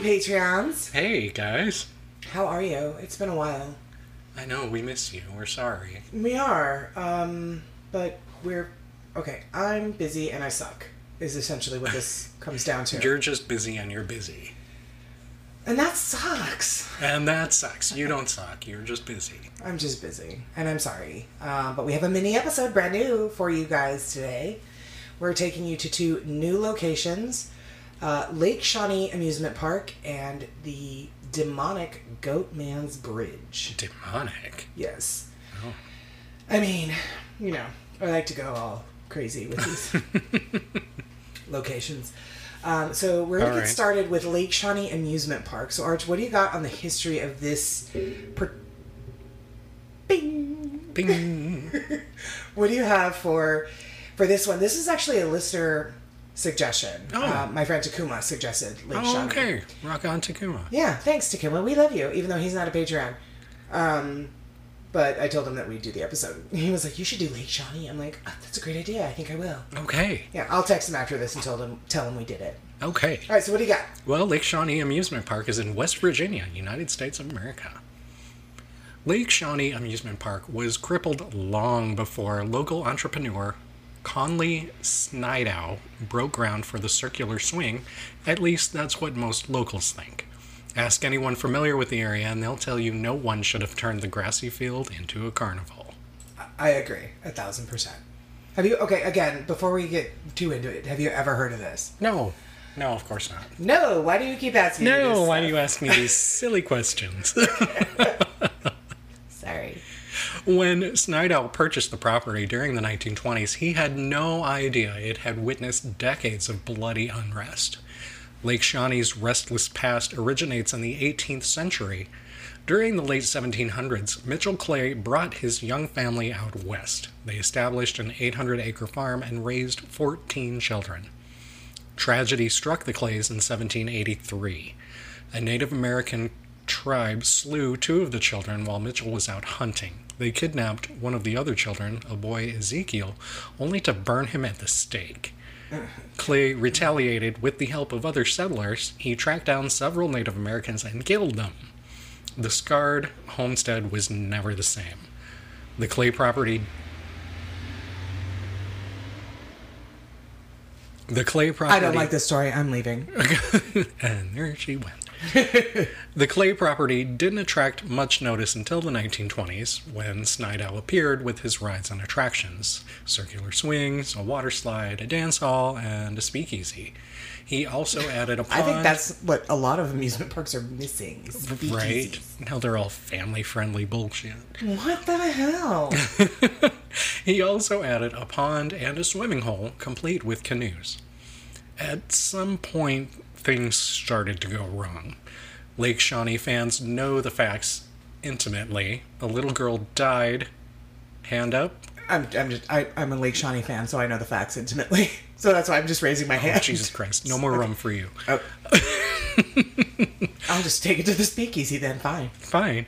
Patreons. Hey, guys. How are you? It's been a while. I know, we miss you. We're sorry. We are, um, but we're okay. I'm busy and I suck. Is essentially what this comes down to. You're just busy and you're busy. and that sucks. And that sucks. You don't suck. You're just busy. I'm just busy, and I'm sorry. Uh, but we have a mini episode, brand new, for you guys today. We're taking you to two new locations uh, Lake Shawnee Amusement Park and the demonic Goatman's Bridge. Demonic. Yes. Oh. I mean, you know, I like to go all crazy with these locations. Um, so we're going to get right. started with Lake Shawnee Amusement Park. So, Arch, what do you got on the history of this? Per- Bing! Bing. What do you have for for this one? This is actually a listener suggestion. Oh. Uh, my friend Takuma suggested Lake oh, Shawnee. okay. Rock on Takuma. Yeah, thanks Takuma. We love you, even though he's not a Patreon. Um, but I told him that we'd do the episode. He was like, "You should do Lake Shawnee." I'm like, oh, "That's a great idea. I think I will." Okay. Yeah, I'll text him after this and tell him tell him we did it. Okay. All right, so what do you got? Well, Lake Shawnee Amusement Park is in West Virginia, United States of America. Lake Shawnee Amusement Park was crippled long before local entrepreneur Conley Snidow broke ground for the circular swing. At least that's what most locals think. Ask anyone familiar with the area, and they'll tell you no one should have turned the grassy field into a carnival. I agree, a thousand percent. Have you? Okay, again, before we get too into it, have you ever heard of this? No, no, of course not. No. Why do you keep asking? me No, why stuff? do you ask me these silly questions? Sorry. When Snidow purchased the property during the 1920s, he had no idea it had witnessed decades of bloody unrest. Lake Shawnee's restless past originates in the 18th century. During the late 1700s, Mitchell Clay brought his young family out west. They established an 800 acre farm and raised 14 children. Tragedy struck the Clays in 1783. A Native American tribe slew two of the children while Mitchell was out hunting. They kidnapped one of the other children, a boy Ezekiel, only to burn him at the stake. Clay retaliated with the help of other settlers. He tracked down several Native Americans and killed them. The scarred homestead was never the same. The Clay property The Clay property I don't like this story. I'm leaving. and there she went. The clay property didn't attract much notice until the 1920s when Snidow appeared with his rides and attractions circular swings, a water slide, a dance hall, and a speakeasy. He also added a pond. I think that's what a lot of amusement parks are missing. right. Now they're all family friendly bullshit. What the hell? He also added a pond and a swimming hole, complete with canoes. At some point, things started to go wrong. Lake Shawnee fans know the facts intimately. A little girl died. Hand up. I'm, I'm just I, I'm a Lake Shawnee fan, so I know the facts intimately. So that's why I'm just raising my oh, hand. Oh, Jesus Christ. No more rum for you. Oh. I'll just take it to the speakeasy then. Fine. Fine.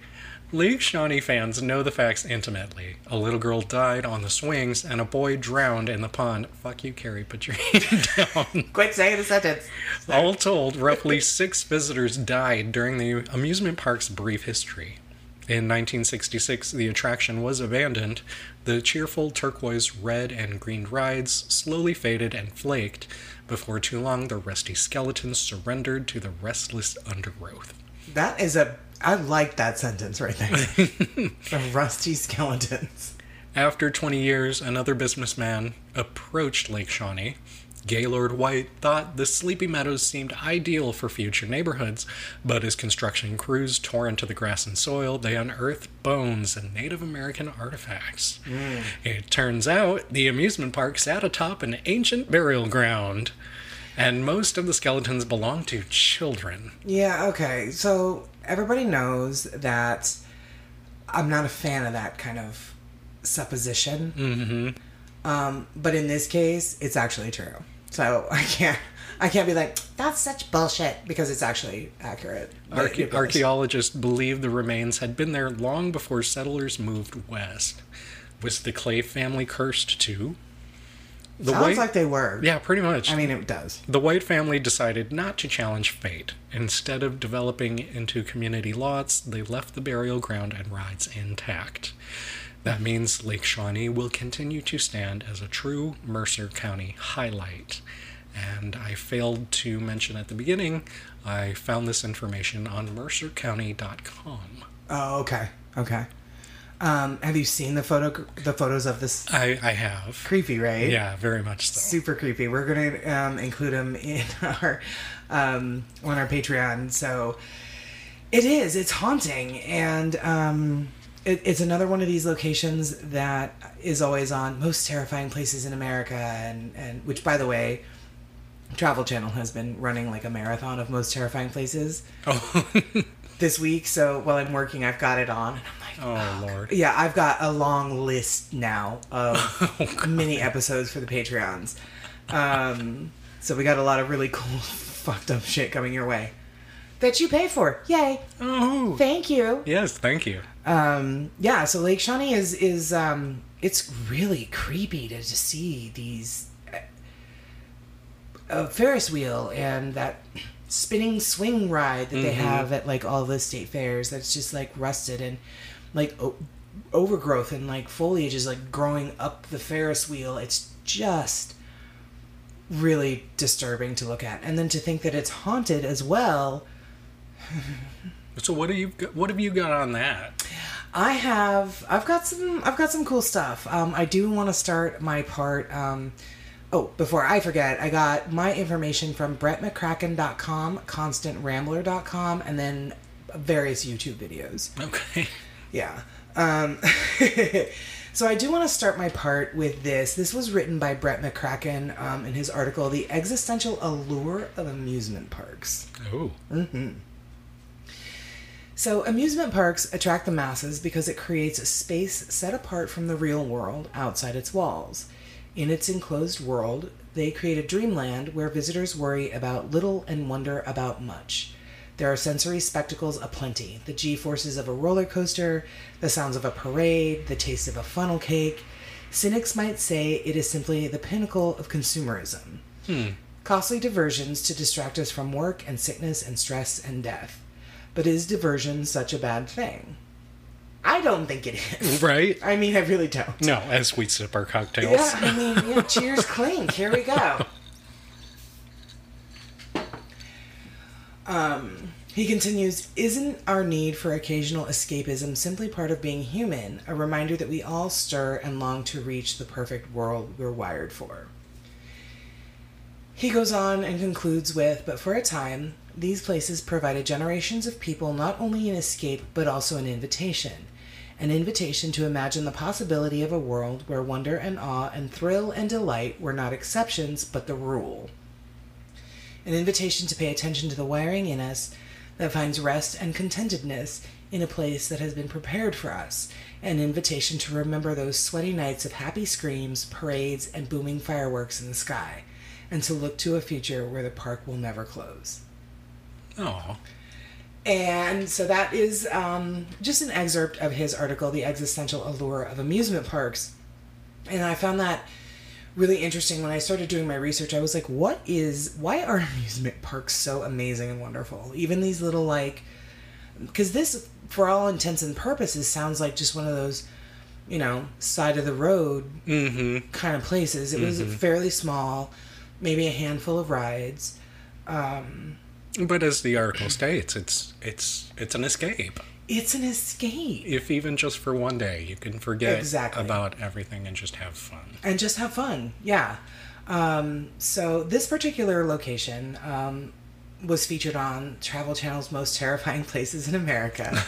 Lake Shawnee fans know the facts intimately. A little girl died on the swings, and a boy drowned in the pond. Fuck you, Carrie. Put your hand down. Quit saying the sentence. All told, roughly six visitors died during the amusement park's brief history. In 1966, the attraction was abandoned. The cheerful turquoise red and green rides slowly faded and flaked. Before too long, the rusty skeletons surrendered to the restless undergrowth. That is a. I like that sentence right there. the rusty skeletons. After 20 years, another businessman approached Lake Shawnee. Gaylord White thought the Sleepy Meadows seemed ideal for future neighborhoods, but as construction crews tore into the grass and soil, they unearthed bones and Native American artifacts. Mm. It turns out the amusement park sat atop an ancient burial ground, and most of the skeletons belong to children. Yeah. Okay. So everybody knows that I'm not a fan of that kind of supposition. Mm-hmm. Um, but in this case, it's actually true. So I can't. I can't be like that's such bullshit because it's actually accurate. Arche- archaeologists believe the remains had been there long before settlers moved west. Was the Clay family cursed too? The Sounds white, like they were. yeah, pretty much. I mean, it does. The White family decided not to challenge fate. Instead of developing into community lots, they left the burial ground and rides intact. That means Lake Shawnee will continue to stand as a true Mercer County highlight. And I failed to mention at the beginning, I found this information on mercercounty.com. Oh, okay, okay. Um, have you seen the photo, the photos of this? I, I have. Creepy, right? Yeah, very much so. super creepy. We're gonna um, include them in our um, on our Patreon. So it is. It's haunting, and um, it, it's another one of these locations that is always on most terrifying places in America, and and which, by the way. Travel Channel has been running like a marathon of most terrifying places Oh, this week. So while I'm working, I've got it on, and I'm like, oh Lord. yeah, I've got a long list now of Oh, mini episodes for the Patreons. Um, so we got a lot of really cool, fucked up shit coming your way that you pay for. Yay! Oh, Thank you. yes, thank you. Um, yeah, so Lake Shawnee is is um, it's really creepy to, to see these uh, a Ferris wheel and that spinning swing ride that they have at like all the state fairs that's just like rusted and like o- overgrowth and like foliage is like growing up the Ferris wheel. It's just really disturbing to look at. And then to think that it's haunted as well. So what do you what have you got on that? I have I've got some I've got some cool stuff. Um, I do want to start my part. Um, oh, before I forget, I got my information from BrettMcCracken.com, ConstantRambler.com, and then various YouTube videos. Okay. Yeah. Um, so I do want to start my part with this. This was written by Brett McCracken um, in his article, "The Existential Allure of Amusement Parks." Oh. Mm-hmm. So, amusement parks attract the masses because it creates a space set apart from the real world outside its walls. In its enclosed world, they create a dreamland where visitors worry about little and wonder about much. There are sensory spectacles aplenty the g forces of a roller coaster, the sounds of a parade, the taste of a funnel cake. Cynics might say it is simply the pinnacle of consumerism. Hmm. Costly diversions to distract us from work and sickness and stress and death. But is diversion such a bad thing? I don't think it is. Right? I mean, I really don't. No, as we sip our cocktails. Yeah, I mean, yeah, cheers clink. Here we go. Um, he continues, isn't our need for occasional escapism simply part of being human, a reminder that we all stir and long to reach the perfect world we're wired for? He goes on and concludes with, but for a time, these places provided generations of people not only an escape but also an invitation. An invitation to imagine the possibility of a world where wonder and awe and thrill and delight were not exceptions but the rule. An invitation to pay attention to the wiring in us that finds rest and contentedness in a place that has been prepared for us. An invitation to remember those sweaty nights of happy screams, parades, and booming fireworks in the sky, and to look to a future where the park will never close. Oh. And so that is um, just an excerpt of his article, The Existential Allure of Amusement Parks. And I found that really interesting when I started doing my research. I was like, what is, why are amusement parks so amazing and wonderful? Even these little, like, because this, for all intents and purposes, sounds like just one of those, you know, side of the road Mm-hmm. kind of places. It was fairly small, maybe a handful of rides. Um, But as the article states, it's it's it's an escape. It's an escape. If even just for one day, you can forget Exactly. about everything and just have fun. and just have fun. Yeah. Um, so this particular location um, was featured on Travel Channel's Most Terrifying Places in America,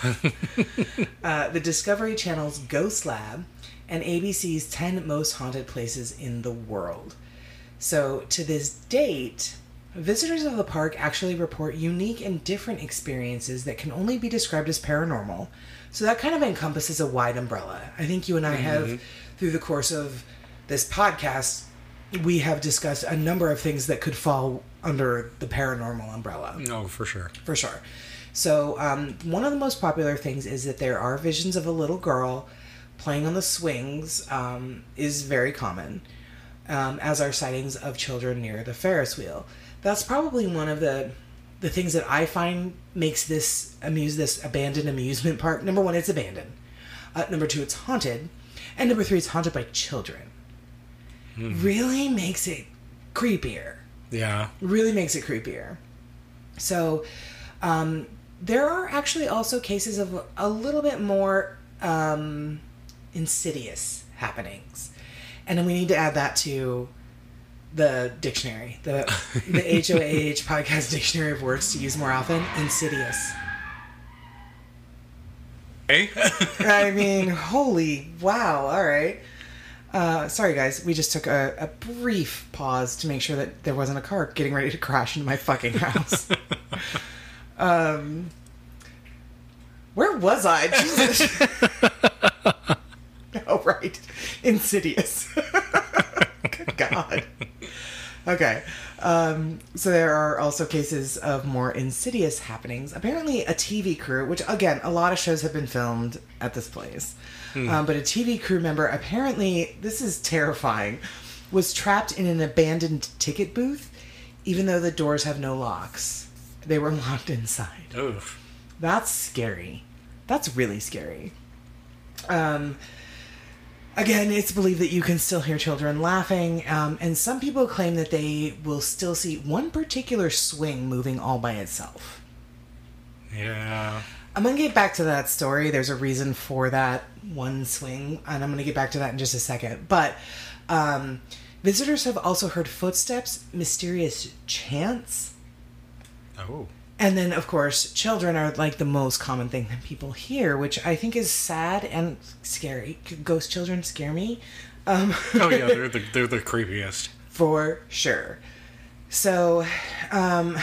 uh, the Discovery Channel's Ghost Lab, and ABC's 10 Most Haunted Places in the World. So to this date, visitors of the park actually report unique and different experiences that can only be described as paranormal. So that kind of encompasses a wide umbrella. I think you and I have, through the course of this podcast, we have discussed a number of things that could fall under the paranormal umbrella No, for sure. for sure. So, um, one of the most popular things is that there are visions of a little girl playing on the swings, um, is very common. um, as are sightings of children near the Ferris wheel. That's probably one of the the things that I find makes this amuse this abandoned amusement park. Number one, it's abandoned. Uh, number two, it's haunted, and number three, it's haunted by children. Really makes it creepier Yeah. really makes it creepier. So, um, there are actually also cases of a little bit more um, insidious happenings, and then we need to add that to the dictionary, the the HOAH podcast dictionary of words to use more often. Insidious. Hey. I mean, holy wow! All right. Uh, sorry, guys. We just took a, a brief pause to make sure that there wasn't a car getting ready to crash into my fucking house. um, where was I? Jesus. oh, right. Insidious. Good God. Okay. Um, so there are also cases of more insidious happenings. Apparently, a TV crew, which again, a lot of shows have been filmed at this place, um, but a TV crew member, apparently, this is terrifying, was trapped in an abandoned ticket booth, even though the doors have no locks. They were locked inside. Oof. That's scary. That's really scary. Um, again, it's believed that you can still hear children laughing, um, and some people claim that they will still see one particular swing moving all by itself. Yeah. I'm gonna get back to that story. There's a reason for that one swing, and I'm gonna get back to that in just a second. But um, visitors have also heard footsteps, mysterious chants, Oh. And then, of course, children are like the most common thing that people hear, which I think is sad and scary. Ghost children scare me. Um, Oh yeah, they're the they're the creepiest. for sure. So, um,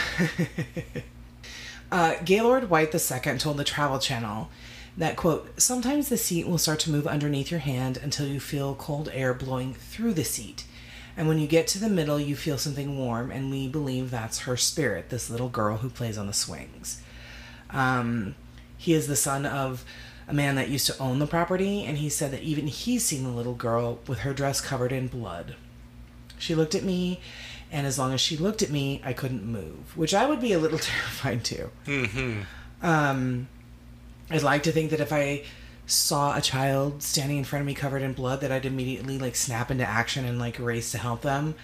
uh, Gaylord White II told the Travel Channel that, quote, sometimes the seat will start to move underneath your hand until you feel cold air blowing through the seat. And when you get to the middle, you feel something warm, and we believe that's her spirit, this little girl who plays on the swings. Um, he is the son of a man that used to own the property, and he said that even he's seen the little girl with her dress covered in blood. She looked at me, and as long as she looked at me, I couldn't move, which I would be a little terrified too. Mm-hmm. Um, I'd like to think that if I saw a child standing in front of me covered in blood, that I'd immediately like snap into action and like race to help them.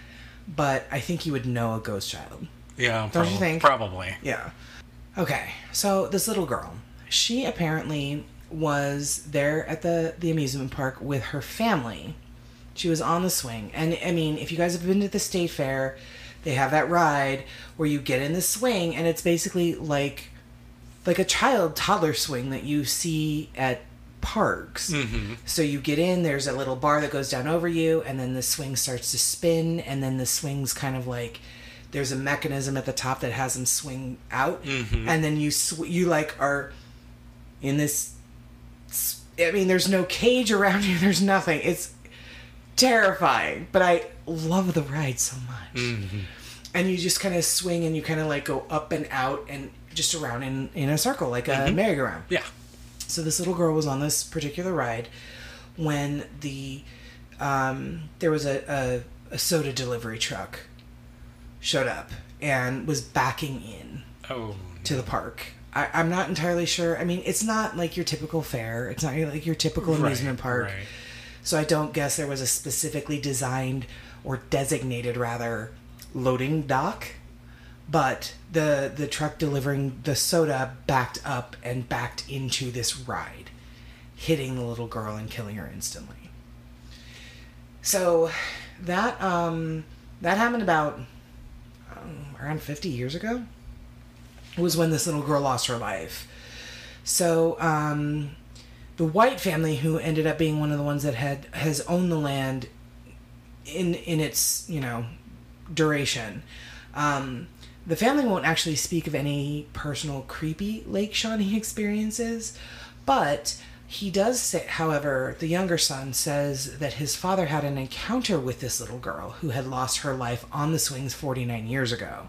But I think you would know a ghost child. Yeah. Don't you think? Probably. Yeah. Okay, so this little girl, she apparently was there at the the amusement park with her family. She was on the swing, and I mean, if you guys have been to the state fair, they have that ride where you get in the swing, and it's basically like like a child toddler swing that you see at parks. Mm-hmm. So you get in, there's a little bar that goes down over you, and then the swing starts to spin, and then the swing's kind of like there's a mechanism at the top that has them swing out, Mhm. and then you sw- you like are in this. I mean, there's no cage around you. There's nothing. It's terrifying, but I love the ride so much. Mm-hmm. And you just kind of swing, and you kind of like go up and out, and just around in in a circle like a Mhm. merry-go-round. Yeah. So this little girl was on this particular ride when the um, there was a, a, a soda delivery truck showed up and was backing in Oh. to the park. I, I'm not entirely sure. I mean, it's not like your typical fair. It's not like your typical Right, amusement park. right. So I don't guess there was a specifically designed or designated rather loading dock. But the the truck delivering the soda backed up and backed into this ride, hitting the little girl and killing her instantly. So that um that happened about um, around 50 years ago was when this little girl lost her life. So um the White family, who ended up being one of the ones that had has owned the land in in its you know duration. Um, the family won't actually speak of any personal creepy Lake Shawnee experiences, but he does say, however, the younger son says that his father had an encounter with this little girl who had lost her life on the swings 49 years ago.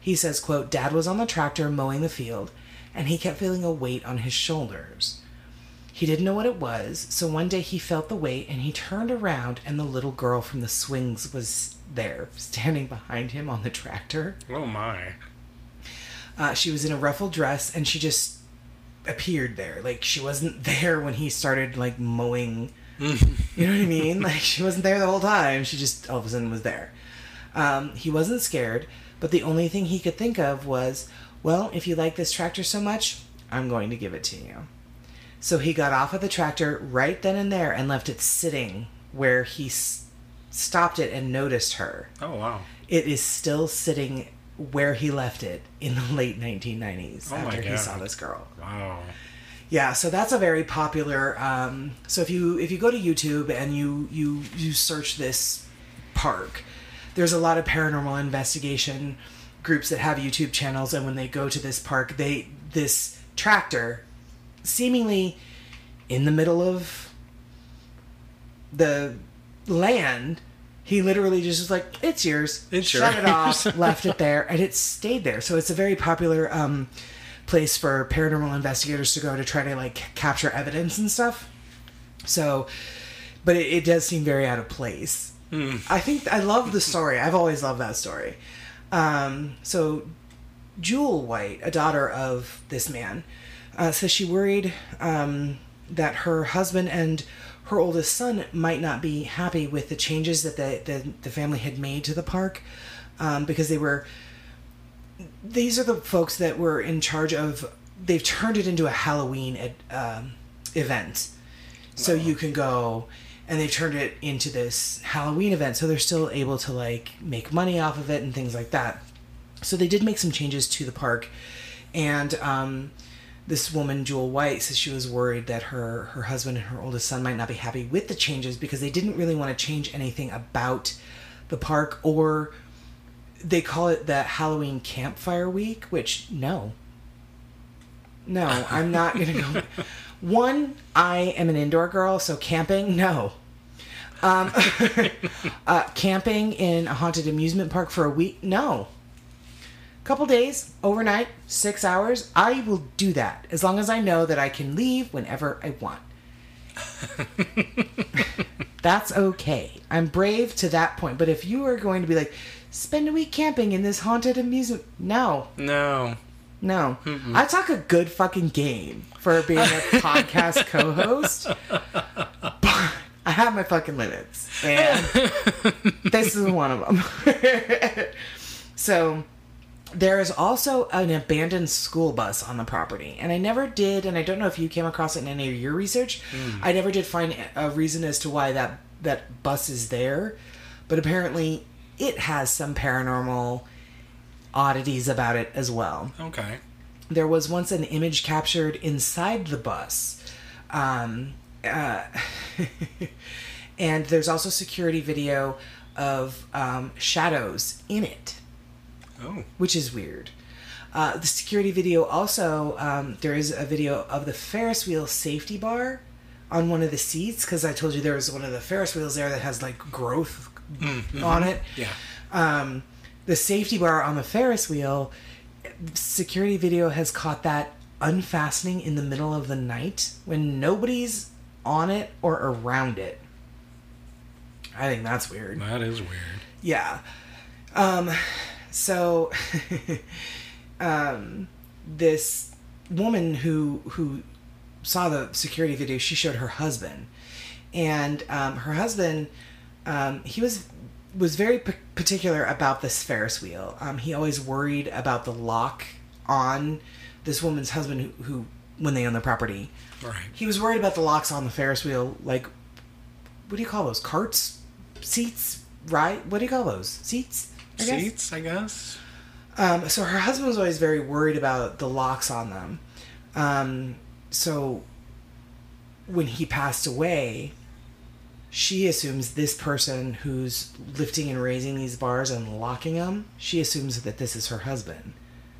He says, quote, Dad was on the tractor mowing the field, and he kept feeling a weight on his shoulders. He didn't know what it was, so one day he felt the weight and he turned around and the little girl from the swings was there, standing behind him on the tractor. Oh my. Uh, she was in a ruffled dress and she just appeared there. Like she wasn't there when he started like mowing. you know what I mean? Like she wasn't there the whole time. She just all of a sudden was there. Um, he wasn't scared, but the only thing he could think of was, well, if you like this tractor so much, I'm going to give it to you. So he got off of the tractor right then and there and left it sitting where he s- stopped it and noticed her. Oh wow. It is still sitting where he left it in the late 1990s Oh after he saw this girl. Wow. Yeah, so that's a very popular. Um, so if you if you go to YouTube and you you you search this park, there's a lot of paranormal investigation groups that have YouTube channels, and when they go to this park, they this tractor, seemingly in the middle of the land. He literally just was like, "It's yours." It's Shut it off, left it there, and it stayed there. So it's a very popular um, place for paranormal investigators to go to try to like capture evidence and stuff. So, but it, it does seem very out of place. I think I love the story. I've always loved that story. Um, so, Jewel White, a daughter of this man, uh, says she worried um, that her husband and her oldest son might not be happy with the changes that the, the, the family had made to the park um, because they were these are the folks that were in charge of they've turned it into a halloween ed, um, event. So you can go and they've turned it into this halloween event so they're still able to like make money off of it and things like that. So they did make some changes to the park and um, this woman jewel white says she was worried that her her husband and her oldest son might not be happy with the changes because they didn't really want to change anything about the park or they call it the halloween campfire week which no. No i'm not gonna go one i am an indoor girl so camping no. Um, uh, camping in a haunted amusement park for a week no couple days overnight six hours i will do that as long as i know that i can leave whenever i want. That's okay. I'm brave to that point but if you are going to be like spend a week camping in this haunted amusement no. No. no. I talk a good fucking game for being a podcast co-host i have my fucking limits and this is one of them so there is also an abandoned school bus on the property and i never did and i don't know if you came across it in any of your research i never did find a reason as to why that that bus is there but apparently it has some paranormal oddities about it as well Okay. there was once an image captured inside the bus. Um, uh, and there's also security video of um, shadows in it, Oh. which is weird. Uh, the security video also, um, there is a video of the Ferris wheel safety bar on one of the seats because I told you there was one of the Ferris wheels there that has like growth on it Yeah. um, the safety bar on the Ferris wheel, security video has caught that unfastening in the middle of the night when nobody's on it or around it. I think that's weird. That is weird. Yeah. Um, so, um, this woman who who saw the security video, she showed her husband, and um, her husband, um, he was was very p- particular about this Ferris wheel. Um, he always worried about the lock on this woman's husband who, who when they own the property. Right. He was worried about the locks on the Ferris wheel, like what do you call those? Carts, seats, right? What do you call those? Seats. I guess? Seats, I guess. Um, so her husband was always very worried about the locks on them. Um, so when he passed away, she assumes this person who's lifting and raising these bars and locking them, she assumes that this is her husband.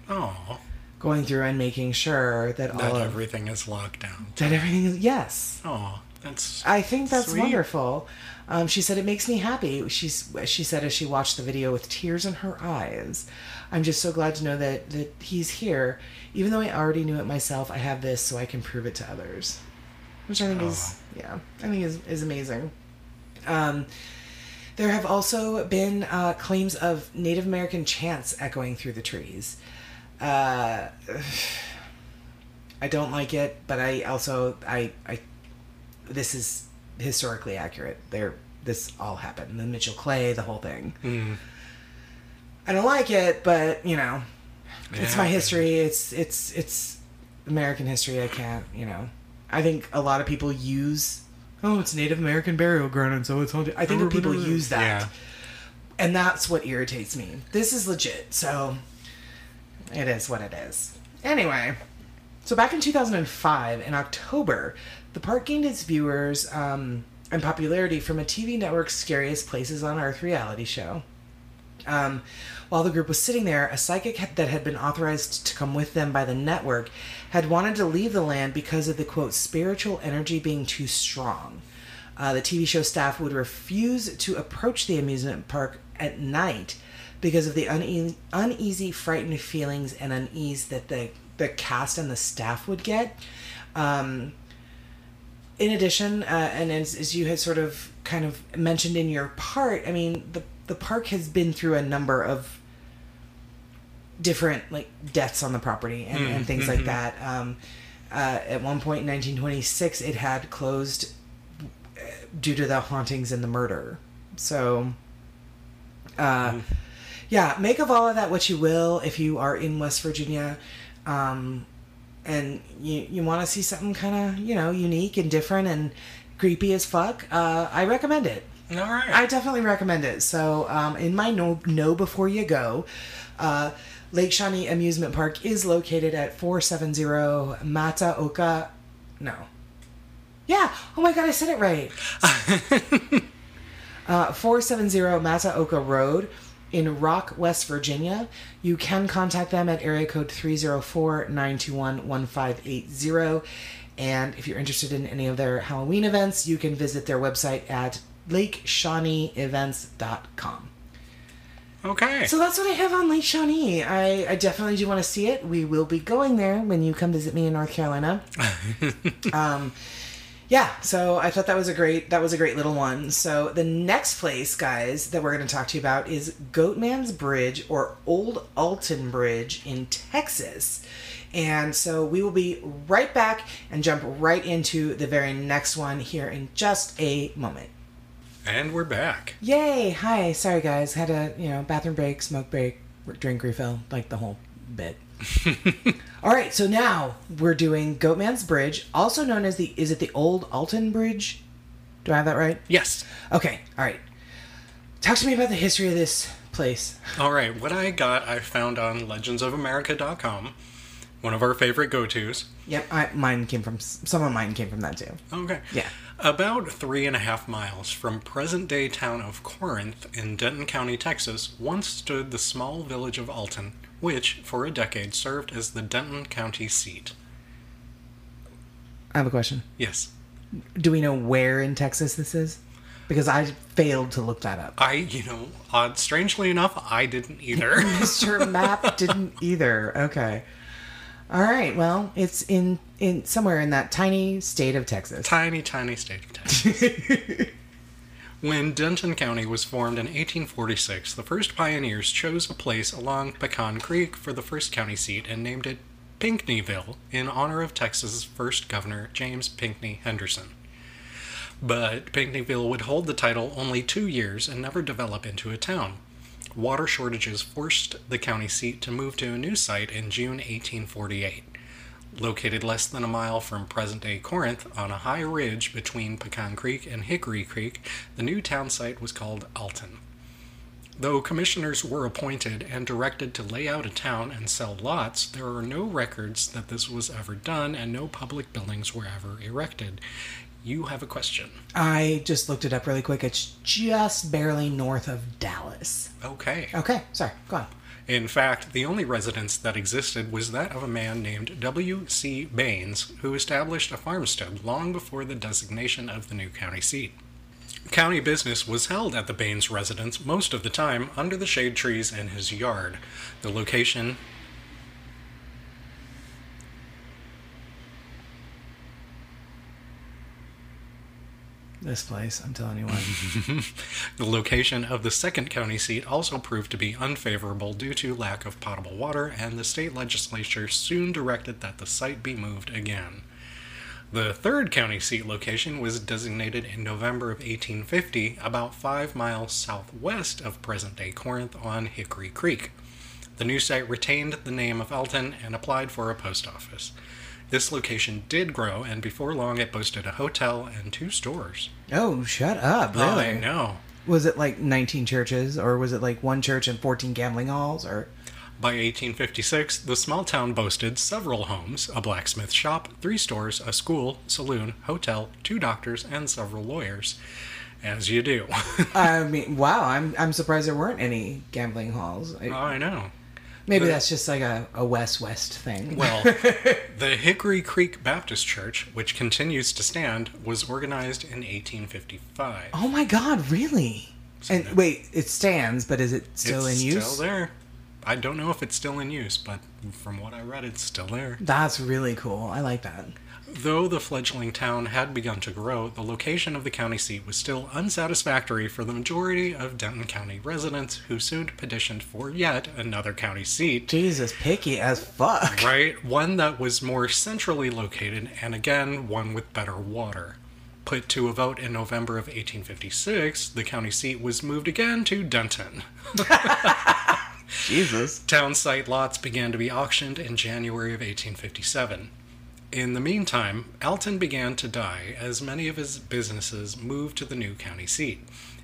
Oh. Going through and making sure that, That all of everything is locked down. that everything is yes. Oh, that's. I think that's Sweet. wonderful. Um, she said it makes me happy. She's she said as she watched the video with tears in her eyes. I'm just so glad to know that that he's here. Even though I already knew it myself, I have this so I can prove it to others. which I think is yeah, I think is is amazing. Um, there have also been uh, claims of Native American chants echoing through the trees. Uh, I don't like it, but I also I I this is historically accurate. There, this all happened. The Mitchell Clay, the whole thing. Mm. I don't like it, but you know, it's my history. It's it's it's American history. I can't, you know. I think a lot of people use, oh, it's Native American burial ground, and so it's haunted. I think that people use that, Yeah. and that's what irritates me. This is legit, so it is what it is. Anyway, so back in 2005, in October, the park gained its viewers um, and popularity from a TV network's Scariest Places on Earth reality show. Um, while the group was sitting there, a psychic had- that had been authorized to come with them by the network had wanted to leave the land because of the quote spiritual energy being too strong. Uh, the TV show staff would refuse to approach the amusement park at night because of the une- uneasy, frightened feelings and unease that the the cast and the staff would get. Um, in addition, uh, and as, as you had sort of kind of mentioned in your part, I mean, the the park has been through a number of different like deaths on the property and, and things like that. Um, uh, at one point in 1926, it had closed uh, due to the hauntings and the murder. So, uh, yeah, make of all of that what you will. If you are in West Virginia, um, and you you want to see something kind of you know unique and different and creepy as fuck, uh, I recommend it. All right. I definitely recommend it. So, um, in my no, no before you go, uh, Lake Shawnee Amusement Park is located at 470 Matoaka. No. Yeah. Oh my god, I said it right. uh, 470 Matoaka Road in Rock, West Virginia. You can contact them at area code 304 921 1580. And if you're interested in any of their Halloween events, you can visit their website at lakeshawneeevents.com. okay. So that's what I have on Lake Shawnee. I, I definitely do want to see it. We will be going there when you come visit me in North Carolina. um, yeah, so I thought that was a great that was a great little one. So the next place, guys, that we're going to talk to you about is Goatman's Bridge or Old Alton Bridge in Texas. And so we will be right back and jump right into the very next one here in just a moment. and we're back. Yay! Hi. Sorry, guys. Had a you know bathroom break, smoke break, drink refill, like the whole bit. All right. So now we're doing Goatman's Bridge, also known as the is it the Old Alton Bridge? Do I have that right? Yes. Okay. All right. Talk to me about the history of this place. All right. What I got, I found on legendsofamerica.com, one of our favorite go tos. Yep. I, mine came from some of mine came from that too. Okay. Yeah. About three and a half miles from present day town of Corinth in Denton County, Texas, once stood the small village of Alton, which, for a decade, served as the Denton County seat. I have a question. Yes. Do we know where in Texas this is? Because I failed to look that up. I, you know, uh, strangely enough, I didn't either. Mr. Map didn't either. Okay. All right. Well, it's in in somewhere in that tiny state of Texas. tiny, tiny state of Texas. When Denton County was formed in 1846, the first pioneers chose a place along Pecan Creek for the first county seat and named it Pinckneyville in honor of Texas's first governor, James Pinckney Henderson. But Pinckneyville would hold the title only two years and never develop into a town. Water shortages forced the county seat to move to a new site in June 1848. Located less than a mile from present day Corinth on a high ridge between Pecan Creek and Hickory Creek, the new town site was called Alton. Though commissioners were appointed and directed to lay out a town and sell lots, there are no records that this was ever done and no public buildings were ever erected. You have a question. I just looked it up really quick. It's just barely north of Dallas. Okay. Okay. Sorry. Go on. In fact, the only residence that existed was that of a man named W.C. Baines, who established a farmstead long before the designation of the new county seat. County business was held at the Baines residence most of the time under the shade trees in his yard. The location This place, I'm telling you what. The location of the second county seat also proved to be unfavorable due to lack of potable water, and the state legislature soon directed that the site be moved again. The third county seat location was designated in November of 1850, about five miles southwest of present day Corinth on Hickory Creek. The new site retained the name of Elton and applied for a post office. This location did grow, and before long it boasted a hotel and two stores. oh, shut up! Really? Oh, I know. Was it like 19 churches, or was it like one church and 14 gambling halls, or? By 1856, the small town boasted several homes, a blacksmith shop, three stores, a school, saloon, hotel, two doctors, and several lawyers. As you do. I mean, wow! I'm I'm surprised there weren't any gambling halls. I- I know. Maybe the- that's just like a, a West West thing. Well, the Hickory Creek Baptist Church, which continues to stand, was organized in 1855. oh my God! Really? And wait, it stands, but is it still in use? It's still there. I don't know if it's still in use, but from what I read, it's still there. That's really cool. I like that. Though the fledgling town had begun to grow, the location of the county seat was still unsatisfactory for the majority of Denton County residents who soon petitioned for yet another county seat. Jesus, picky as fuck. Right? One that was more centrally located, and again, one with better water. Put to a vote in November of 1856, the county seat was moved again to Denton. Jesus. Town site lots began to be auctioned in January of 1857. In the meantime, Alton began to die as many of his businesses moved to the new county seat.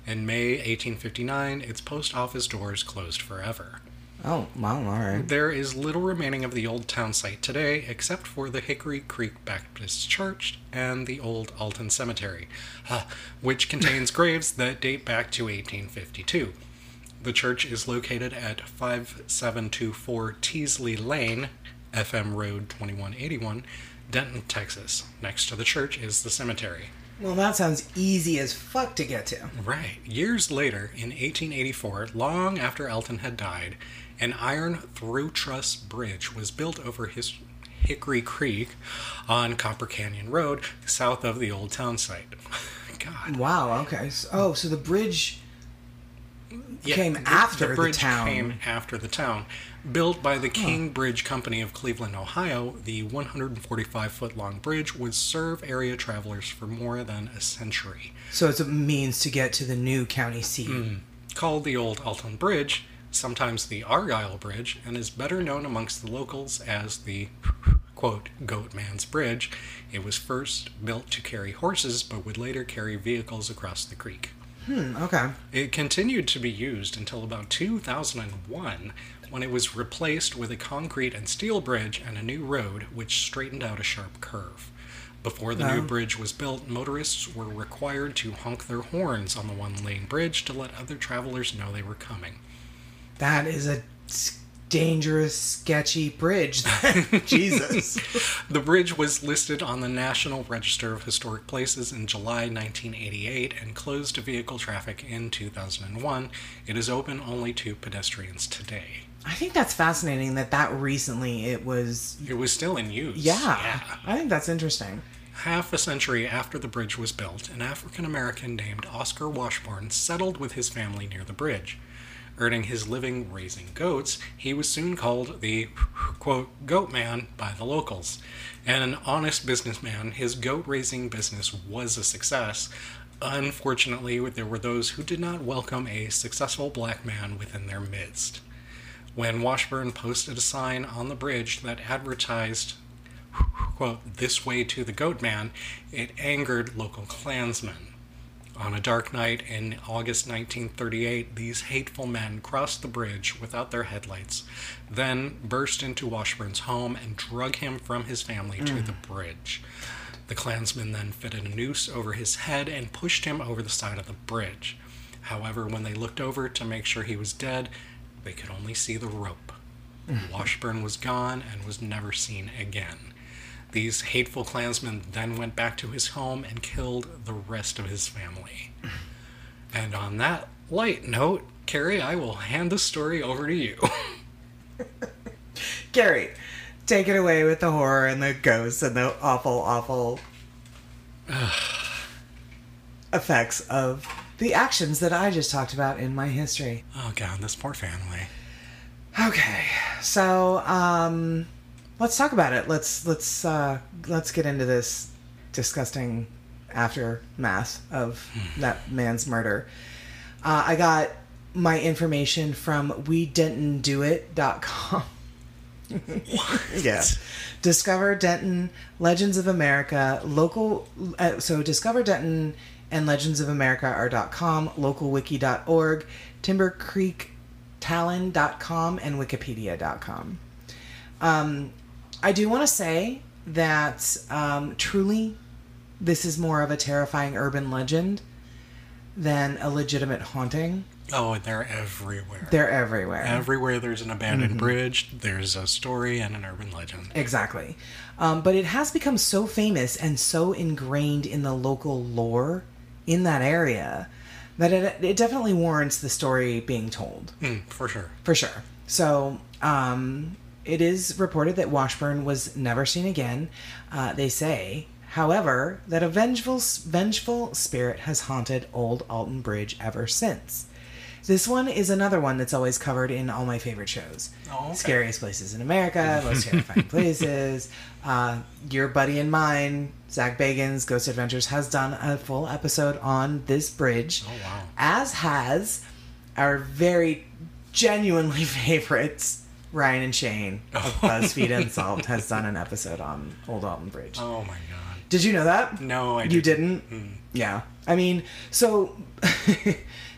In May 1859, its post office doors closed forever. Oh, wow, all right. There is little remaining of the old town site today except for the Hickory Creek Baptist Church and the old Alton Cemetery, uh, which contains graves that date back to 1852. The church is located at 5724 Teasley Lane, FM Road 2181, Denton, Texas. Next to the church is the cemetery. Well, that sounds easy as fuck to get to. Right. Years later, in 1884, long after Elton had died, an iron through truss bridge was built over his Hickory Creek on Copper Canyon Road, south of the old town site. God. Wow, okay. So, oh, so the bridge Yeah, came the- after the bridge town. came after the town. Built by the King Bridge Company of Cleveland, Ohio, the 145 foot long bridge would serve area travelers for more than a century. So it's a means to get to the new county seat. Hmm. Called the Old Alton Bridge, sometimes the Argyle Bridge, and is better known amongst the locals as the quote Goatman's Bridge. It was first built to carry horses, but would later carry vehicles across the creek. Hmm, okay. It continued to be used until about 2001 when it was replaced with a concrete and steel bridge and a new road which straightened out a sharp curve. Before the new Oh. bridge was built, motorists were required to honk their horns on the one lane bridge to let other travelers know they were coming. That is a dangerous, sketchy bridge. Jesus. The bridge was listed on the National Register of Historic Places in July 1988 and closed to vehicle traffic in 2001. It is open only to pedestrians today. I think that's fascinating that that recently it was. It was still in use. Yeah, I think that's interesting. Half a century after the bridge was built, an African American named Oscar Washburn settled with his family near the bridge. Earning his living raising goats, he was soon called the quote goat man by the locals. And an honest businessman, his goat raising business was a success. Unfortunately, there were those who did not welcome a successful black man within their midst. When Washburn posted a sign on the bridge that advertised quote, this way to the goat man, it angered local Klansmen. On a dark night in August 1938, these hateful men crossed the bridge without their headlights, then burst into Washburn's home and drug him from his family to the mm. bridge. The Klansmen then fitted a noose over his head and pushed him over the side of the bridge. However, when they looked over to make sure he was dead, they could only see the rope. Washburn was gone and was never seen again. These hateful Klansmen then went back to his home and killed the rest of his family. And on that light note, Carrie, I will hand the story over to you. Gary, take it away with the horror and the ghosts and the awful, awful. effects of the actions that I just talked about in my history. Oh god, this poor family. Okay, so um, let's talk about it. Let's let's uh, let's get into this disgusting aftermath of that man's murder. Uh, I got my information from WeDentonDoIt.com. yeah. Discover Denton, Legends of America, local. Uh, so Discover Denton and Legends of America are localwiki.org, timbercreektalon.com, and wikipedia.com. Um, I do want to say that um, truly this is more of a terrifying urban legend than a legitimate haunting. Oh, and they're everywhere. They're everywhere. everywhere there's an abandoned Mm-hmm. bridge, there's a story and an urban legend. Exactly. Um, but it has become so famous and so ingrained in the local lore in that area that it, it definitely warrants the story being told. Mm, for sure. For sure. So, um, it is reported that Washburn was never seen again. Uh, they say, however, that a vengeful, vengeful spirit has haunted Old Alton Bridge ever since. This one is another one that's always covered in all my favorite shows. Oh, okay. Scariest places in America, most terrifying places. Uh, your buddy and mine, Zak Bagans, Ghost Adventures, has done a full episode on this bridge Oh wow. as has our very genuinely favorites Ryan and Shane of BuzzFeed Unsolved has done an episode on Old Alton Bridge. Oh my god. Did you know that? No, I You didn't. didn't? Yeah. I mean, so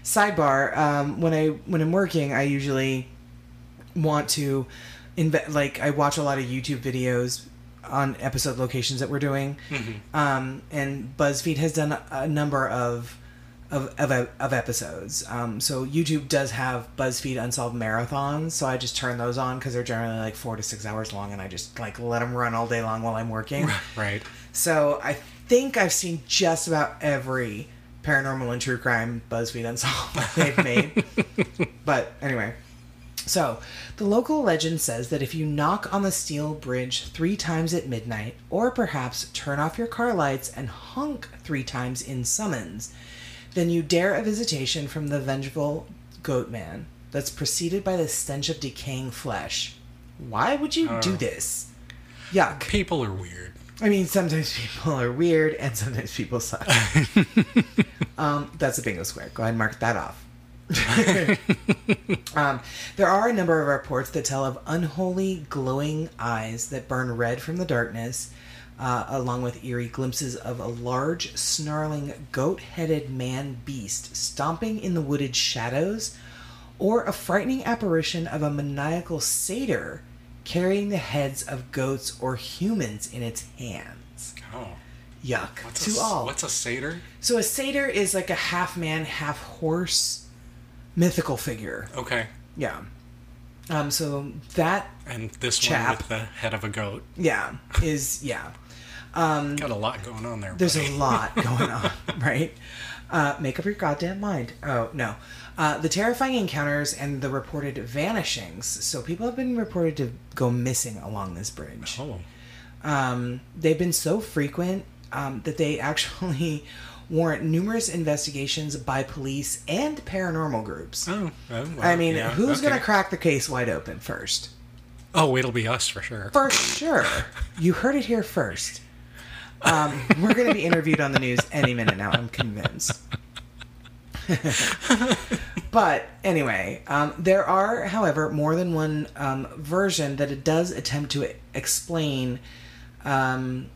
sidebar, um, when I when I'm working, I usually want to invest like I watch a lot of YouTube videos on episode locations that we're doing. Um, and BuzzFeed has done a, a number of of, of, of episodes. Um, so YouTube does have BuzzFeed Unsolved marathons. So I just turn those on because they're generally like four to six hours long, and I just like let them run all day long while I'm working. Right. So I think I've seen just about every paranormal and true crime BuzzFeed Unsolved they've made. but anyway, so the local legend says that if you knock on the steel bridge three times at midnight, or perhaps turn off your car lights and honk three times in summons, then you dare a visitation from the vengeful goat man that's preceded by the stench of decaying flesh. Why would you do this? Yuck. People are weird. I mean, sometimes people are weird and sometimes people suck. um, that's a bingo square. Go ahead and mark that off. um, there are a number of reports that tell of unholy glowing eyes that burn red from the darkness, uh, along with eerie glimpses of a large, snarling, goat headed man beast stomping in the wooded shadows, or a frightening apparition of a maniacal satyr carrying the heads of goats or humans in its hands. Oh. Yuck. What's to a, all. What's a satyr? So a satyr is like a half man, half horse mythical figure. Okay. Yeah. Um. So that And this Chap. one with the head of a goat. yeah is yeah. Um. Got a lot going on there. There's buddy. a lot going on, right? Uh, make up your goddamn mind. Oh no. Uh, the terrifying encounters and the reported vanishings. So people have been reported to go missing along this bridge. Oh. um, they've been so frequent um, that they actually warrant numerous investigations by police and paranormal groups. Oh. oh, well, I mean, yeah, who's okay. going to crack the case wide open first? Oh, it'll be us for sure. For sure. you heard it here first. Um, we're going to be interviewed on the news any minute now, I'm convinced. but anyway, um, there are, however, more than one um, version that it does attempt to explain um,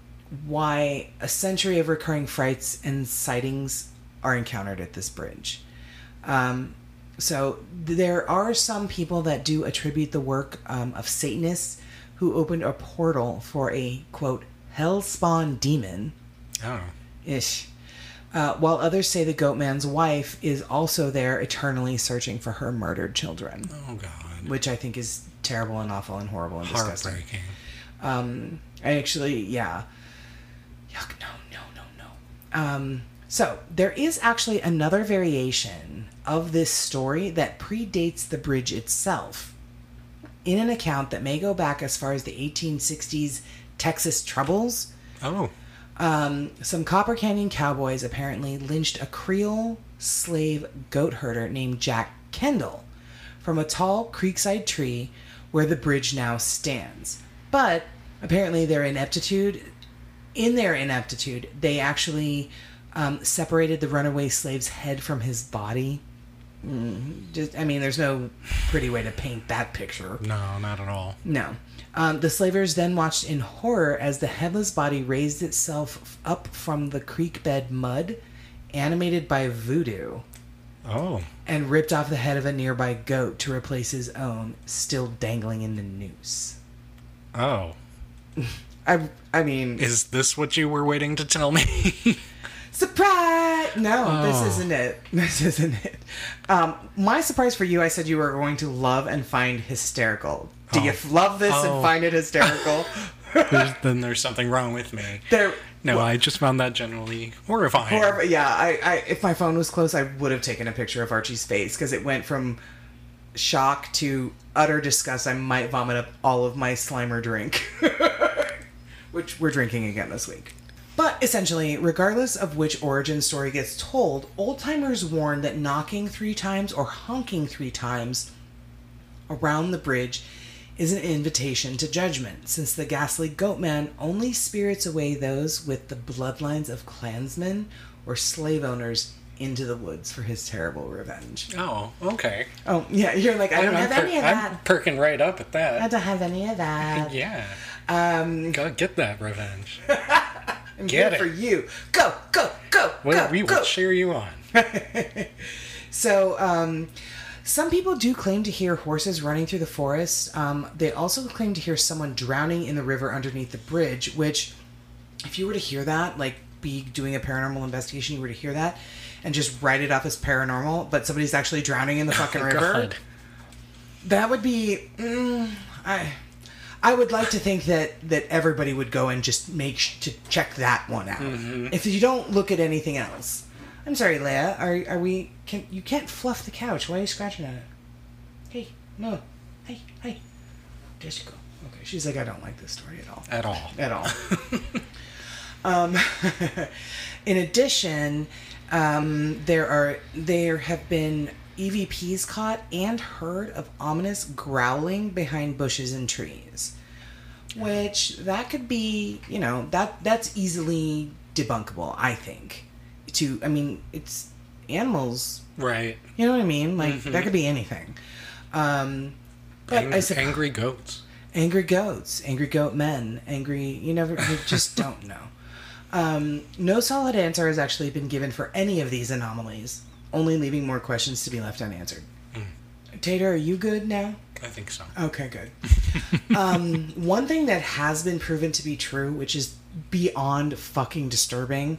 why a century of recurring frights and sightings are encountered at this bridge. Um, so there are some people that do attribute the work um, of Satanists who opened a portal for a quote hell spawn demon Oh. ish. Uh, while others say the goat man's wife is also there eternally searching for her murdered children, Oh God. which I think is terrible and awful and horrible and disgusting. Heartbreaking. Um, I actually, yeah. Yuck, no, no, no, no. Um, so, there is actually another variation of this story that predates the bridge itself. In an account that may go back as far as the 1860s Texas Troubles, Oh. Um, some Copper Canyon cowboys apparently lynched a Creole slave goat herder named Jack Kendall from a tall creekside tree where the bridge now stands. But apparently, their ineptitude, in their ineptitude, they actually um, separated the runaway slave's head from his body. Mm, just, I mean, there's no pretty way to paint that picture. No, not at all. No. Um, the slavers then watched in horror as the headless body raised itself up from the creek bed mud, animated by voodoo, Oh, and ripped off the head of a nearby goat to replace his own, still dangling in the noose. oh. I, I mean, Is this what you were waiting to tell me? surprise! No, this Oh. isn't it. This isn't it. Um, my surprise for you, I said you were going to love and find hysterical. Do you Oh. f- love this Oh. and find it hysterical? There's, then there's something wrong with me. there. No, I just found that generally horrifying. Or, yeah, I, I, if my phone was close, I would have taken a picture of Archie's face because it went from shock to utter disgust. I might vomit up all of my Slimer drink, which we're drinking again this week. But essentially, regardless of which origin story gets told, old timers warn that knocking three times or honking three times around the bridge is an invitation to judgment, since the ghastly goatman only spirits away those with the bloodlines of clansmen or slave owners into the woods for his terrible revenge. Oh, okay. Oh, yeah, you're like, I don't I'm have any per- of I'm perking right up at that. I don't have any of that. Yeah. Um, Gotta get that revenge. I'm Get here it. for you. Go, go, go, What go, we go. will cheer you on. So, um, some people do claim to hear horses running through the forest. Um, they also claim to hear someone drowning in the river underneath the bridge, which, if you were to hear that, like be doing a paranormal investigation, you were to hear that and just write it off as paranormal, but somebody's actually drowning in the fucking Oh, river. God. That would be. Mm, I. I would like to think that that everybody would go and just make sh- to check that one out. If you don't look at anything else, I'm sorry, Leia. Are are we? Can you can't fluff the couch? Why are you scratching at it? Hey, no. Hey, hey. There you go. Okay. She's like, I don't like this story at all At all. at all. um, in addition, um, there are there have been EVPs caught and heard of ominous growling behind bushes and trees, which that could be you know that that's easily debunkable. I think. To I mean, it's animals. Right. You know what I mean? Like that could be anything. Um, but Ang- I suppose angry goats. angry goats, angry goat men, angry. You never, you just don't know. Um, no solid answer has actually been given for any of these anomalies, only leaving more questions to be left unanswered. Tater, are you good now? I think so. Okay, good. um, one thing that has been proven to be true, which is beyond fucking disturbing,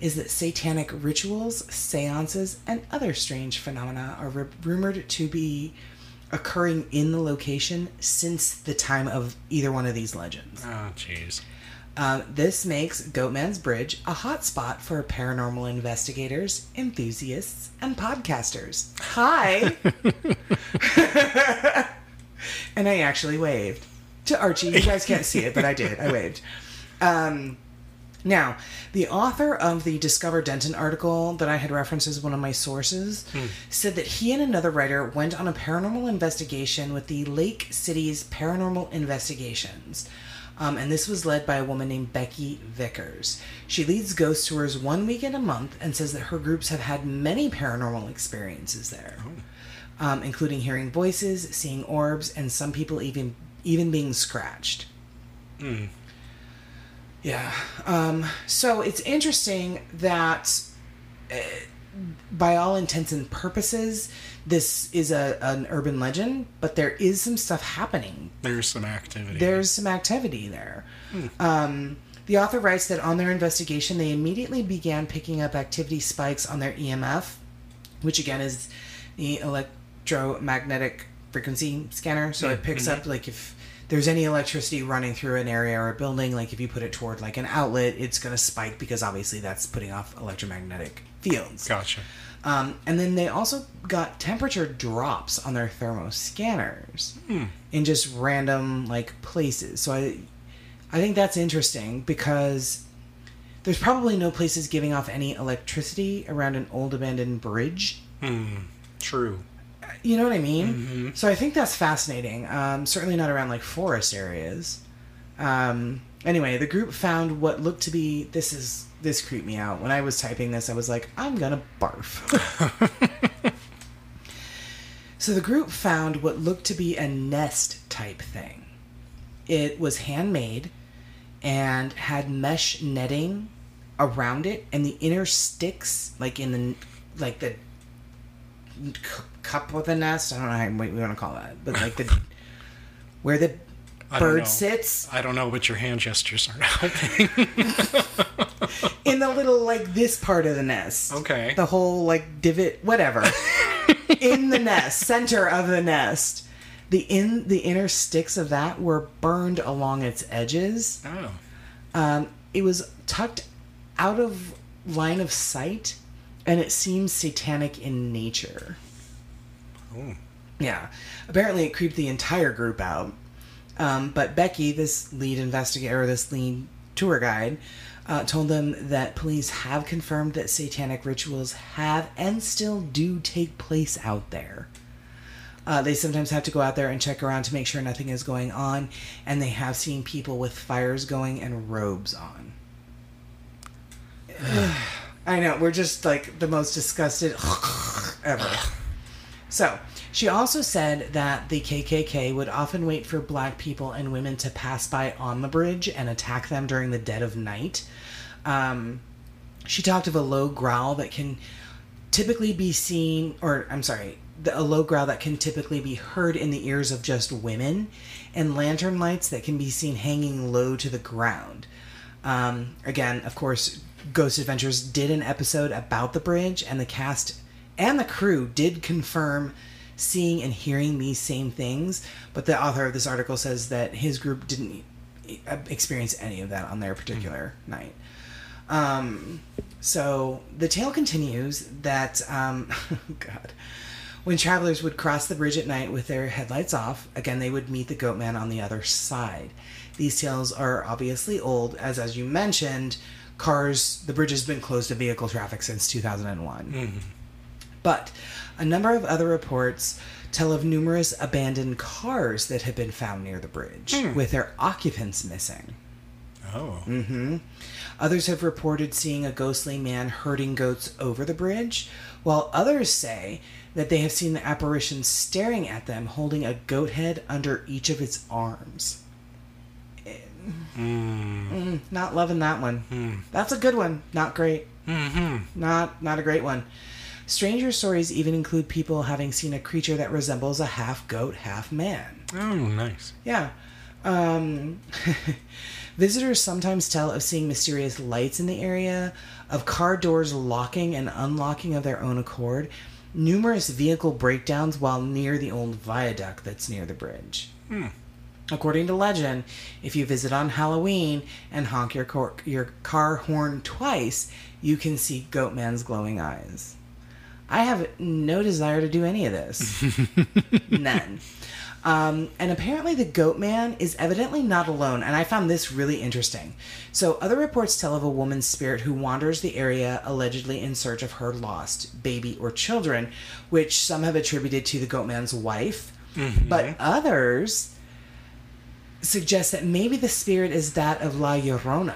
is that satanic rituals, seances, and other strange phenomena are ru- rumored to be occurring in the location since the time of either one of these legends. Oh, jeez. Uh, this makes Goatman's Bridge a hotspot for paranormal investigators, enthusiasts, and podcasters. Hi! and I actually waved to Archie. You guys can't see it, but I did. I waved. Um, now, the author of the Discover Denton article that I had referenced as one of my sources said that he and another writer went on a paranormal investigation with the Lake Cities Paranormal Investigations. Um, and this was led by a woman named Becky Vickers. She leads ghost tours one weekend a month and says that her groups have had many paranormal experiences there, um, including hearing voices, seeing orbs, and some people even even being scratched. Yeah. Um, so it's interesting that, uh, by all intents and purposes, this is a an urban legend, but there is some stuff happening. There's some activity. There's some activity there. Um, the author writes that on their investigation, they immediately began picking up activity spikes on their EMF, which again is the electromagnetic frequency scanner. So it mm-hmm. picks up mm-hmm. like if there's any electricity running through an area or a building, like if you put it toward like an outlet, it's going to spike because obviously that's putting off electromagnetic fields. Gotcha. Um, and then they also got temperature drops on their thermo scanners hmm. in just random like places. So I, I think that's interesting because there's probably no places giving off any electricity around an old abandoned bridge. Hmm. True. You know what I mean? So I think that's fascinating. Um, certainly not around like forest areas. Um, anyway, the group found what looked to be this is this creeped me out. When I was typing this, I was like, I'm gonna barf. so the group found what looked to be a nest type thing. It was handmade and had mesh netting around it, and the inner sticks, like in the like the cup of the nest. I don't know how what we want to call that, but like the where the I bird sits I don't know, but your hand gestures helping. in the little like this part of the nest. Okay. The whole like divot, whatever, in the nest, center of the nest. The in the inner sticks of that were burned along its edges. oh. Um, it was tucked out of line of sight, and it seems satanic in nature. Oh. Yeah. Apparently, it creeped the entire group out. Um, but Becky, this lead investigator, this lead tour guide, uh, told them that police have confirmed that satanic rituals have and still do take place out there. Uh, they sometimes have to go out there and check around to make sure nothing is going on, and they have seen people with fires going and robes on. I know, we're just like the most disgusted ever. So, she also said that the KKK would often wait for black people and women to pass by on the bridge and attack them during the dead of night. Um, she talked of a low growl that can typically be seen, or I'm sorry, the, a low growl that can typically be heard in the ears of just women, and lantern lights that can be seen hanging low to the ground. Um, again, of course, Ghost Adventures did an episode about the bridge, and the cast and the crew did confirm seeing and hearing these same things. But the author of this article says that his group didn't uh, experience any of that on their particular night. Um, so the tale continues that, um, God, when travelers would cross the bridge at night with their headlights off, again they would meet the goat man on the other side. These tales are obviously old, as as you mentioned, cars the bridge has been closed to vehicle traffic since 2001. But a number of other reports tell of numerous abandoned cars that have been found near the bridge with their occupants missing. Oh. Mm-hmm. Others have reported seeing a ghostly man herding goats over the bridge, while others say that they have seen the apparition staring at them holding a goat head under each of its arms. Mm, not loving that one. That's a good one. Not great. Mm-hmm. Not not a great one. Stranger stories even include people having seen a creature that resembles a half goat, half man. Oh, nice. Yeah. Um, visitors sometimes tell of seeing mysterious lights in the area, of car doors locking and unlocking of their own accord, numerous vehicle breakdowns while near the old viaduct that's near the bridge. According to legend, if you visit on Halloween and honk your, cor- your car horn twice, you can see Goatman's glowing eyes. I have no desire to do any of this. None. Um, and apparently, the goat man is evidently not alone, and I found this really interesting. So, other reports tell of a woman's spirit who wanders the area allegedly in search of her lost baby or children, which some have attributed to the goat man's wife, but others suggest that maybe the spirit is that of La Llorona,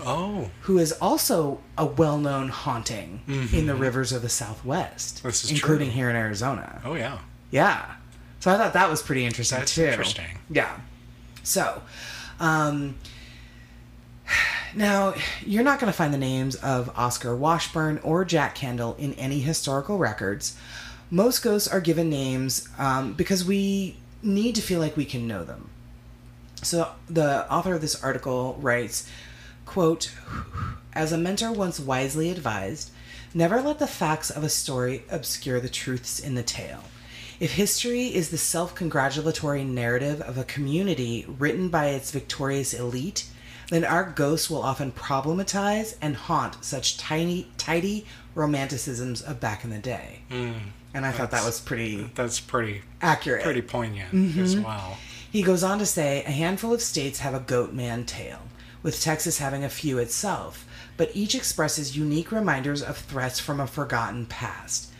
Oh, who is also a well known haunting in the rivers of the Southwest, This is including true. here in Arizona. oh yeah. Yeah. So I thought that was pretty interesting That's too. interesting. Yeah. So, um, now you're not going to find the names of Oscar Washburn or Jack Kendall in any historical records. Most ghosts are given names um, because we need to feel like we can know them. So the author of this article writes, quote, as a mentor once wisely advised, never let the facts of a story obscure the truths in the tale. If history is the self congratulatory narrative of a community written by its victorious elite, then our ghosts will often problematize and haunt such tiny, tidy romanticisms of back in the day. and I thought that was pretty That's pretty accurate. pretty poignant Mm-hmm. as well. He goes on to say a handful of states have a goat man tale, with Texas having a few itself, but each expresses unique reminders of threats from a forgotten past.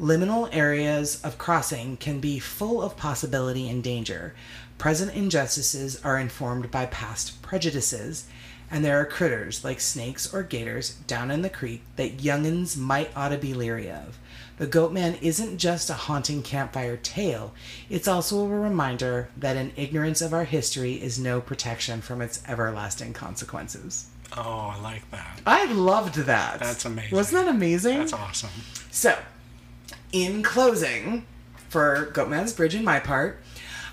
Liminal areas of crossing can be full of possibility and danger. Present injustices are informed by past prejudices, and there are critters like snakes or gators down in the creek that youngins might ought to be leery of. The Goatman isn't just a haunting campfire tale, it's also a reminder that an ignorance of our history is no protection from its everlasting consequences. Oh, I like that. I loved that. That's amazing. Wasn't that amazing? That's awesome. So, in closing, for Goatman's Bridge in my part,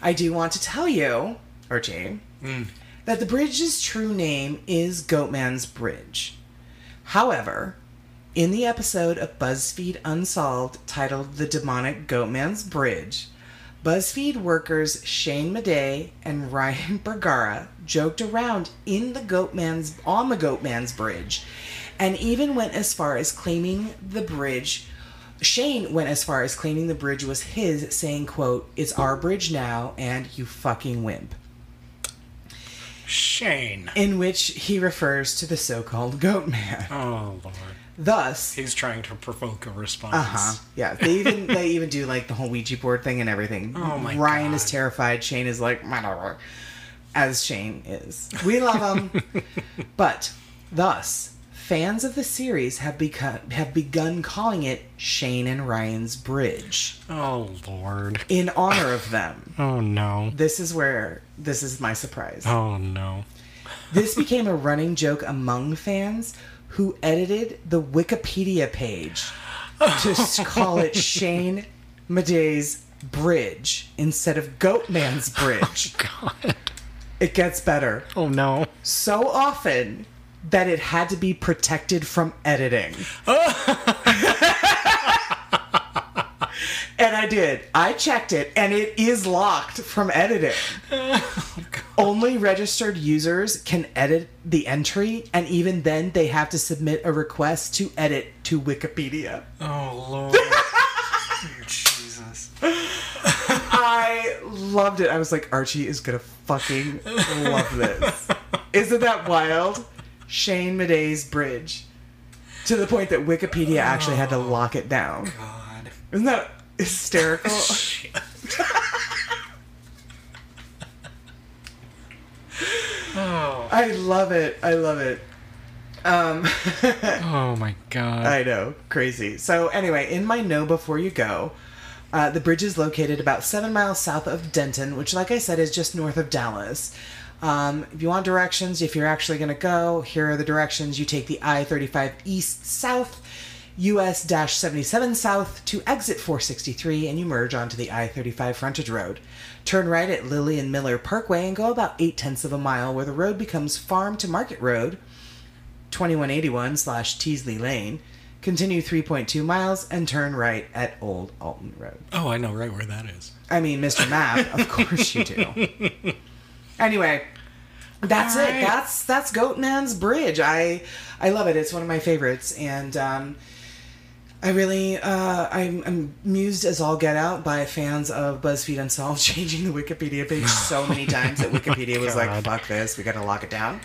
I do want to tell you, or Archie, mm. that the bridge's true name is Goatman's Bridge. However, in the episode of BuzzFeed Unsolved titled The Demonic Goatman's Bridge, BuzzFeed workers Shane Madej and Ryan Bergara joked around in the Goatman's on the Goatman's bridge and even went as far as claiming the bridge Shane went as far as claiming the bridge was his, saying, quote, It's our bridge now, and you fucking wimp. Shane. In which he refers to the so called Goatman. Oh lord. Thus, He's trying to provoke a response. Uh huh. Yeah. They even they even do like the whole Ouija board thing and everything. Oh my Ryan God. is terrified. Shane is like, as Shane is. We love him, but thus fans of the series have begun have begun calling it Shane and Ryan's Bridge Oh lord. in honor of them. Oh no. This is where this is my surprise. Oh no. This became a running joke among fans who edited the Wikipedia page to call it Shane Madej's Bridge instead of Goatman's oh, Bridge. God. It gets better. Oh no. So often that it had to be protected from editing. and I did. I checked it, and it is locked from editing. Oh, Only registered users can edit the entry, and even then, they have to submit a request to edit to Wikipedia. Oh lord. Oh, Jesus. I loved it. I was like, Archie is gonna fucking love this. Isn't that wild? Shane Madej's bridge. To the point that Wikipedia actually had to oh, lock it down. God. Isn't that hysterical? Shit. oh. I love it. I love it. Um, Oh my god. I know, crazy. So anyway, in my know before you go, uh, the bridge is located about seven miles south of Denton, which, like I said, is just north of Dallas. Um, if you want directions, if you're actually going to go, here are the directions. You take the I 35 east south, US 77 south to exit 463, and you merge onto the I 35 frontage road. Turn right at Lillian Miller Parkway and go about eight tenths of a mile, where the road becomes Farm to Market Road. 2181 slash Teasley Lane. Continue 3.2 miles and turn right at Old Alton Road. Oh, I know right where that is. I mean, Mr. Map, of course you do. Anyway, that's it. That's that's Goatman's Bridge. I I love it. It's one of my favorites, and um, I really uh, I'm, I'm amused as all get out by fans of BuzzFeed Unsolved changing the Wikipedia page so many times that Wikipedia was like, "Fuck this, we got to lock it down."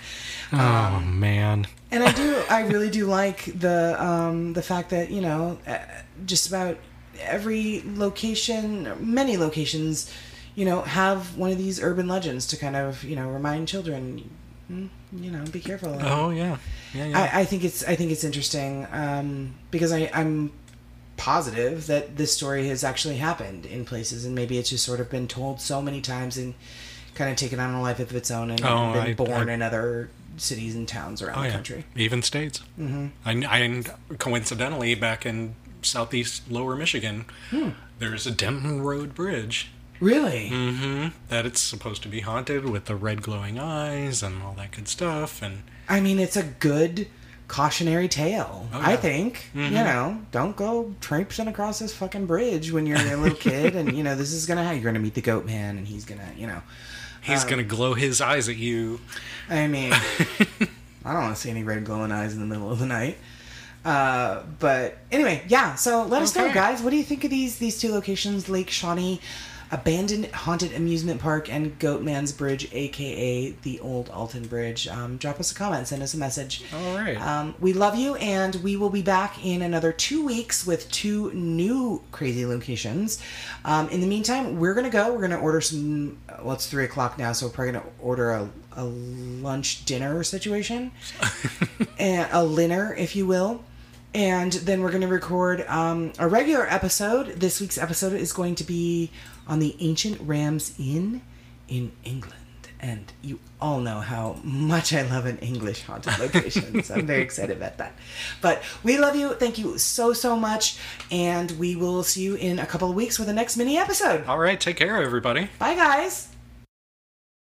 oh man. and I do, I really do like the um, the fact that you know, uh, just about every location, many locations, you know, have one of these urban legends to kind of you know remind children, mm, you know, be careful. Oh yeah. Yeah yeah. I, I think it's I think it's interesting um, because I, I'm positive that this story has actually happened in places, and maybe it's just sort of been told so many times and kind of taken on a life of its own and Oh, been I- born I- in other cities and towns around oh the yeah. country. Even states. Mm-hmm. I, I and coincidentally back in southeast Lower Michigan, Hmm. there's a Denton Road Bridge. Really? Mm-hmm. That it's supposed to be haunted with the red glowing eyes and all that good stuff. And I mean, it's a good cautionary tale. Oh, I think you Mhm. know, don't go traipsing across this fucking bridge when you're a little kid, and you know this is gonna happen you're gonna meet the goat man, and he's gonna you know. he's Um, gonna glow his eyes at you. I mean, I don't want to see any red glowing eyes in the middle of the night. Uh, but anyway, yeah. So let us know, guys. What do you think of these these two locations, Lake Shawnee, Abandoned Haunted Amusement Park and Goatman's Bridge, aka the Old Alton Bridge. Um, drop us a comment, send us a message. All right. Um, we love you, and we will be back in another two weeks with two new crazy locations. Um, in the meantime, we're gonna go. We're gonna order some. Well, it's three o'clock now, so we're probably gonna order a, a lunch dinner situation, and a dinner, if you will. And then we're gonna record um, a regular episode. This week's episode is going to be on the ancient Rams Inn in England and you all know how much I love an English haunted location. so I'm very excited about that. But we love you. Thank you so, so much. And we will see you in a couple of weeks with the next mini episode. All right. Take care, everybody. Bye, guys.